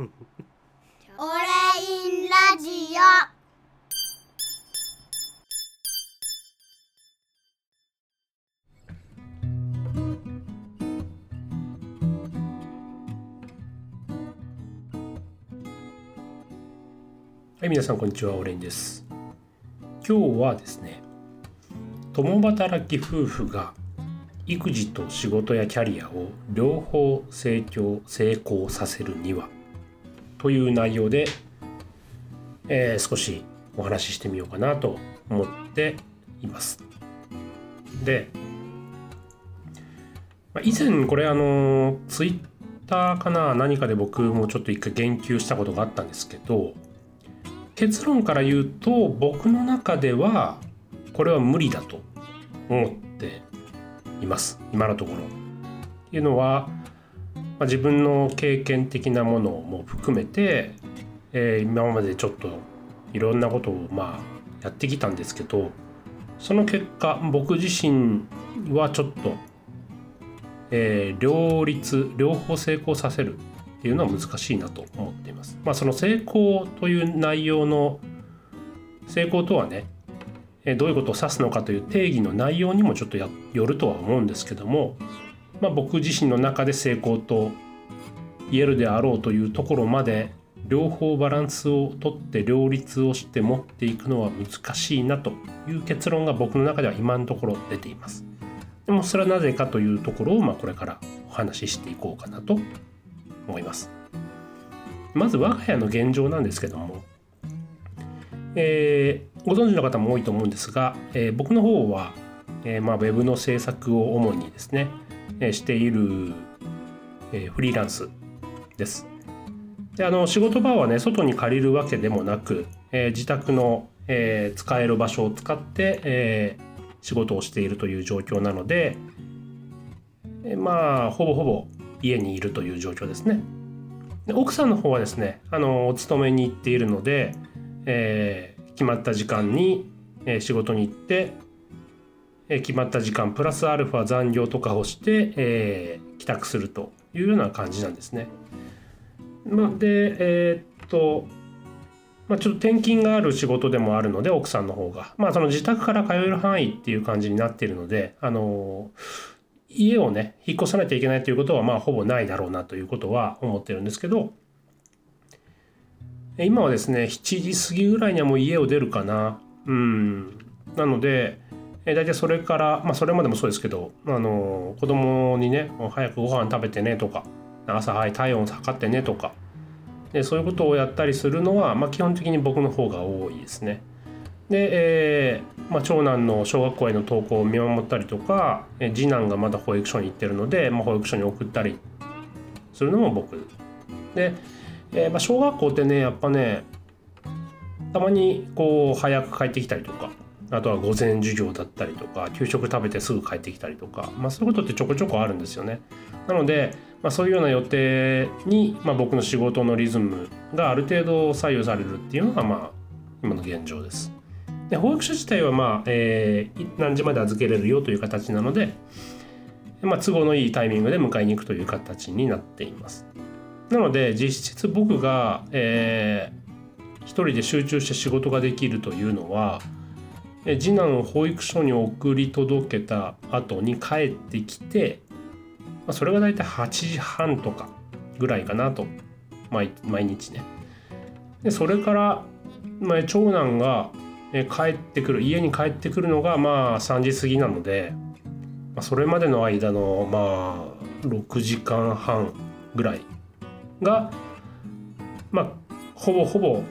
オレインラジオはい、皆さんこんにちは、オレンです。今日はですね、共働き夫婦が育児と仕事やキャリアを両方成長成功させるにはという内容で、えー少しお話ししてみようかなと思っています。で、まあ以前これあのツイッターかな何かで僕もちょっと一回言及したことがあったんですけど結論から言うと僕の中ではこれは無理だと思っています今のところ。っていうのは、まあ、自分の経験的なものも含めて、えー今までちょっといろんなことをまあやってきたんですけどその結果僕自身はちょっと、えー両立両方成功させるっていうのは難しいなと思っています。まあその成功という内容の成功とはねどういうことを指すのかという定義の内容にもちょっとよるとは思うんですけども、まあ、僕自身の中で成功と言えるであろうというところまで両方バランスをとって両立をして持っていくのは難しいなという結論が僕の中では今のところ出ています。でもそれはなぜかというところをまあこれからお話ししていこうかなと思います。まず我が家の現状なんですけども、えーご存知の方も多いと思うんですが、えー僕の方は、えーまあ、ウェブの制作を主にですね、している、フリーランスです。であの仕事場はね外に借りるわけでもなく、えー自宅の、えー使える場所を使って、えー仕事をしているという状況なので、えまあほぼほぼ家にいるという状況ですね。で奥さんの方はですねあのお勤めに行っているので、え決まった時間に、え仕事に行って、え決まった時間プラスアルファ残業とかをして、えー帰宅するというような感じなんですね。まあ、でえーっとまあ、ちょっと転勤がある仕事でもあるので奥さんの方が、まあ、その自宅から通える範囲っていう感じになっているので、あの家をね引っ越さなきゃいけないということはまあほぼないだろうなということは思ってるんですけど今はですね7時過ぎぐらいにはもう家を出るかな。うん。なのでえ大体それからまあそれまでもそうですけどあの子供にね早くご飯食べてねとか朝早い体温測ってねとかでそういうことをやったりするのは、まあ、基本的に僕の方が多いですね。で、えーまあ、長男の小学校への登校を見守ったりとかえー次男がまだ保育所に行ってるので、まあ、保育所に送ったりするのも僕で、えーまあ、小学校ってねやっぱねたまにこう早く帰ってきたりとかあとは午前授業だったりとか給食食べてすぐ帰ってきたりとか、まあ、そういうことってちょこちょこあるんですよね。なので、まあ、そういうような予定に、まあ、僕の仕事のリズムがある程度左右されるっていうのが、まあ、今の現状です。で保育所自体は、まあえー何時まで預けれるよという形なので、まあ、都合のいいタイミングで迎えに行くという形になっています。なので実質僕が、えー一人で集中して仕事ができるというのは次男を保育所に送り届けた後に帰ってきて、ま、それが大体8時半とかぐらいかなと毎日ね。でそれから、まあ、長男が帰ってくる家に帰ってくるのがまあ3時過ぎなので、ま、それまでの間のまあ6時間半ぐらいがまあほぼほぼ、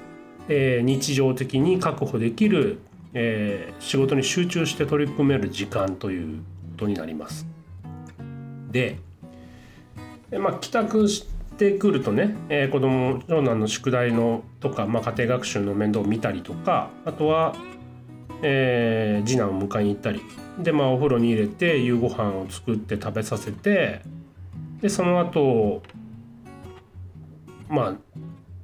えー日常的に確保できる、えー仕事に集中して取り組める時間ということになります。で、えまあ、帰宅してくるとね、えー子供長男の宿題のとか、まあ、家庭学習の面倒を見たりとかあとは、えー次男を迎えに行ったりで、まあ、お風呂に入れて夕ご飯を作って食べさせてでその後まあ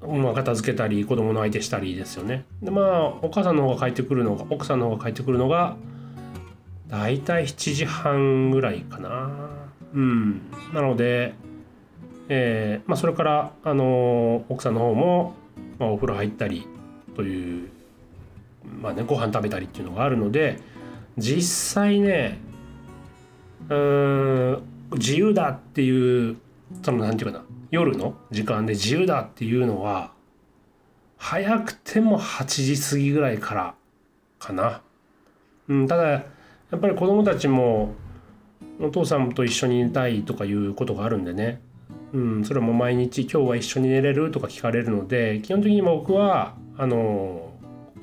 まあ片付けたり子供の相手したりですよね。でまあお母さんの方が帰ってくるのが奥さんの方が帰ってくるのが大体7時半ぐらいかな。うん、なのでえーまあ、それから、あの奥さんの方も、まあ、お風呂入ったりという、まあね、ご飯食べたりっていうのがあるので実際ねうん自由だっていうそのなんていうかな夜の時間で自由だっていうのは早くても8時過ぎぐらいからかな。うん、ただやっぱり子供たちもお父さんと一緒に寝たいとかいうことがあるんでね、うん、それも毎日今日は一緒に寝れるとか聞かれるので基本的に僕はあの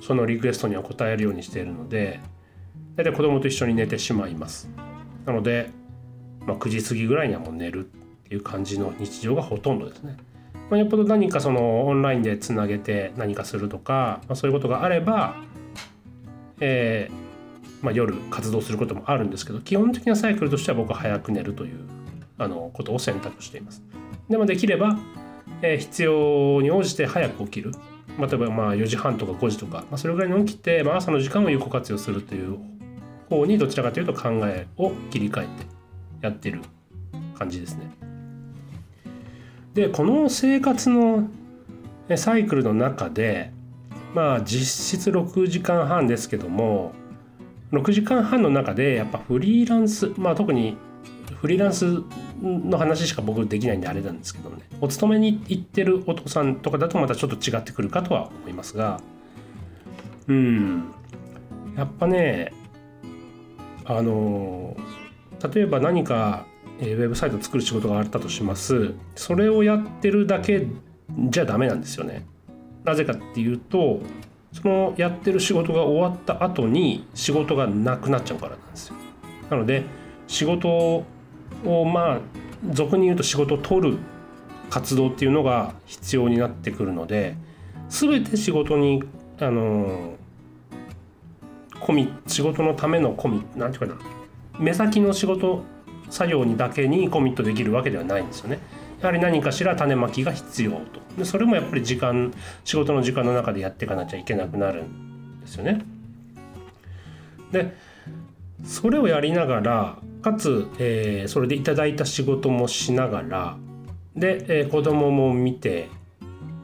そのリクエストには応えるようにしているので大体子供と一緒に寝てしまいます。なので、まあ、9時過ぎぐらいにはもう寝るっいう感じの日常がほとんどですね。まあ、よっぽど何かそのオンラインでつなげて何かするとか、まあ、そういうことがあれば、えーまあ、夜活動することもあるんですけど基本的なサイクルとしては僕は早く寝るというあのことを選択しています。でもできれば、えー必要に応じて早く起きる。ま例えばまあ4時半とか5時とか、まあ、それぐらいに起きて、まあ、朝の時間を有効活用するという方にどちらかというと考えを切り替えてやってる感じですね。でこの生活のサイクルの中でまあ実質6時間半ですけども6時間半の中でやっぱフリーランスまあ特にフリーランスの話しか僕できないんであれなんですけどねお勤めに行ってるお父さんとかだとまたちょっと違ってくるかとは思いますがうん。やっぱねあの例えば何かえーウェブサイトを作る仕事があったとします。それをやってるだけじゃダメなんですよね。なぜかっていうとそのやってる仕事が終わった後に仕事がなくなっちゃうからなんですよ。なので仕事をまあ俗に言うと仕事を取る活動っていうのが必要になってくるので全て仕事にあの込み仕事のための込みなんていうかな目先の仕事作業にだけにコミットできるわけではないんですよね。やはり何かしら種まきが必要とでそれもやっぱり時間仕事の時間の中でやっていかなきゃいけなくなるんですよね。でそれをやりながらかつ、えーそれでいただいた仕事もしながらで、えー子供も見て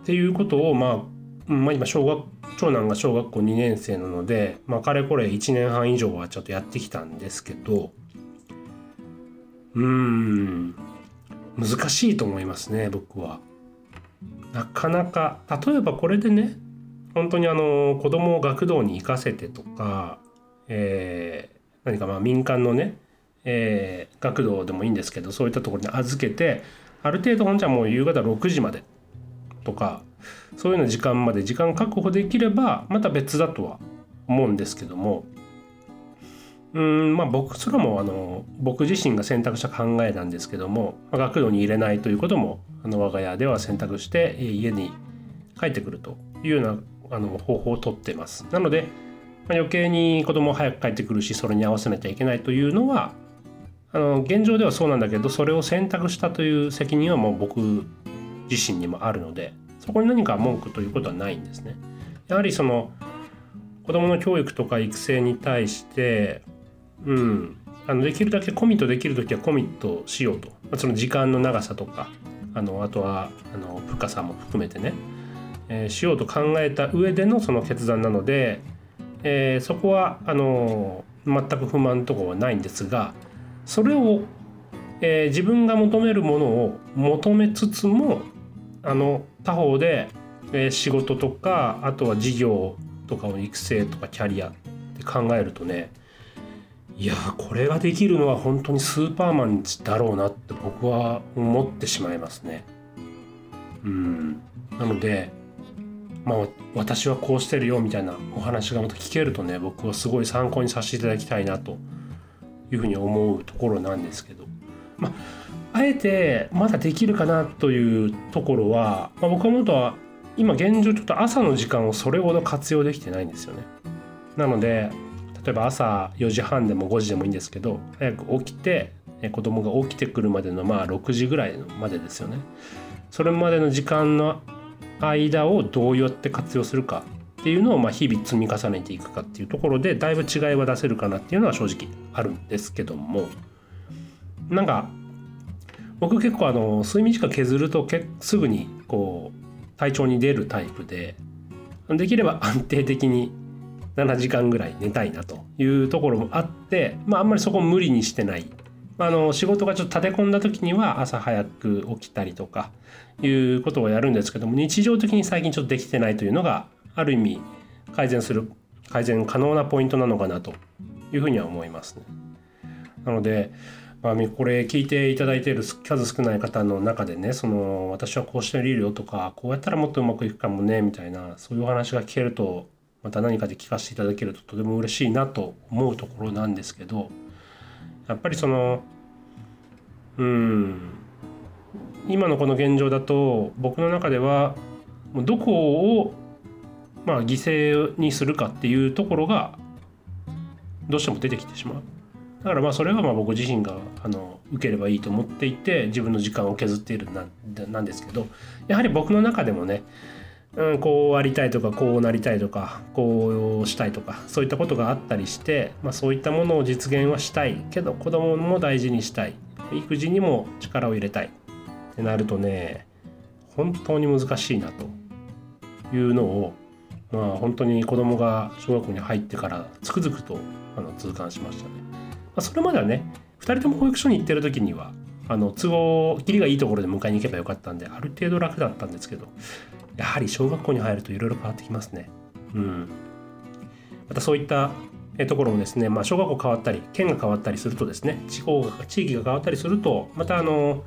っていうことをまあ、まあ、今小学長男が小学校2年生なので、まあ、かれこれ1年半以上はちょっとやってきたんですけどうん難しいと思いますね僕は。なかなか例えばこれでね本当にあの子供を学童に行かせてとか、えー何かまあ民間のね、えー学童でもいいんですけどそういったところに預けてある程度本じゃもう夕方6時までとかそういうような時間まで時間確保できればまた別だとは思うんですけどもうんまあ僕それもあの僕自身が選択した考えなんですけどもまあ学童に入れないということもあの我が家では選択して家に帰ってくるというようなあの方法をとってます。なので、まあ余計に子供早く帰ってくるしそれに合わせなきゃいけないというのはあの現状ではそうなんだけどそれを選択したという責任はもう僕自身にもあるのでそこに何か文句ということはないんですね。やはりその子供の教育とか育成に対してうん、あのできるだけコミットできる時はコミットしようと、まあ、その時間の長さとかあのあとはあの深さも含めてね、えーしようと考えた上でのその決断なので、えーそこはあの全く不満とかはないんですがそれを、えー自分が求めるものを求めつつもあの他方で、えー仕事とかあとは事業とかの育成とかキャリアって考えるとねいやこれができるのは本当にスーパーマンだろうなって僕は思ってしまいますね。うんなのでまあ私はこうしてるよみたいなお話がまた聞けるとね僕はすごい参考にさせていただきたいなというふうに思うところなんですけどまああえてまだできるかなというところは、まあ、僕はもっとは今現状ちょっと朝の時間をそれほど活用できてないんですよね。なので例えば朝4時半でも5時でもいいんですけど早く起きて子供が起きてくるまでのまあ6時ぐらいまでですよね。それまでの時間の間をどうやって活用するかっていうのをまあ日々積み重ねていくかっていうところでだいぶ違いは出せるかなっていうのは正直あるんですけどもなんか僕結構あの睡眠時間削るとけすぐにこう体調に出るタイプでできれば安定的に7時間ぐらい寝たいなというところもあって、まあ、あんまりそこ無理にしてない。あ、の仕事がちょっと立て込んだ時には朝早く起きたりとかいうことをやるんですけども日常的に最近ちょっとできてないというのがある意味改善する改善可能なポイントなのかなというふうには思いますね。なので、まあ、これ聞いていただいている数少ない方の中でねその私はこうしてみるよとかこうやったらもっとうまくいくかもねみたいなそういうお話が聞けるとまた何かで聞かせていただけるととても嬉しいなと思うところなんですけどやっぱりそのうん今のこの現状だと僕の中ではどこをまあ犠牲にするかっていうところがどうしても出てきてしまう。だからまあそれはまあ僕自身があの受ければいいと思っていて自分の時間を削っているなんなんですけどやはり僕の中でもね、うん、こうありたいとかこうなりたいとかこうしたいとかそういったことがあったりして、まあ、そういったものを実現はしたいけど子供も大事にしたい。育児にも力を入れたい。ってなるとね本当に難しいなと。いうのをまあ本当に子供が小学校に入ってからつくづくとあの痛感しましたね。まあ、それまではね2人とも保育所に行ってる時にはあの都合切りがいいところで迎えに行けばよかったんである程度楽だったんですけどやはり小学校に入るといろいろ変わってきますね。うん、またそういったところもですね、まあ、小学校変わったり県が変わったりするとですね地方が地域が変わったりするとまたあの、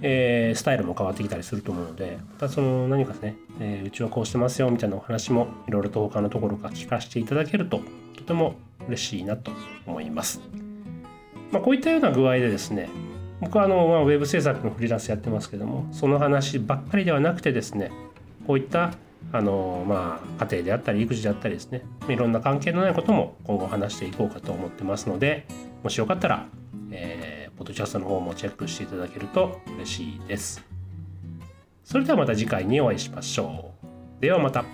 えースタイルも変わってきたりすると思うのでまたその何かね、えーうちはこうしてますよみたいなお話もいろいろと他のところから聞かせていただけるととても嬉しいなと思います。まあ、こういったような具合でですね僕はあの、まあ、ウェブ制作のフリーランスやってますけどもその話ばっかりではなくてですねこういったあの、まあ、家庭であったり育児であったりですねいろんな関係のないことも今後話していこうかと思ってますのでもしよかったら、えー、ポッドキャストの方もチェックしていただけると嬉しいです。それではまた次回にお会いしましょう。ではまた。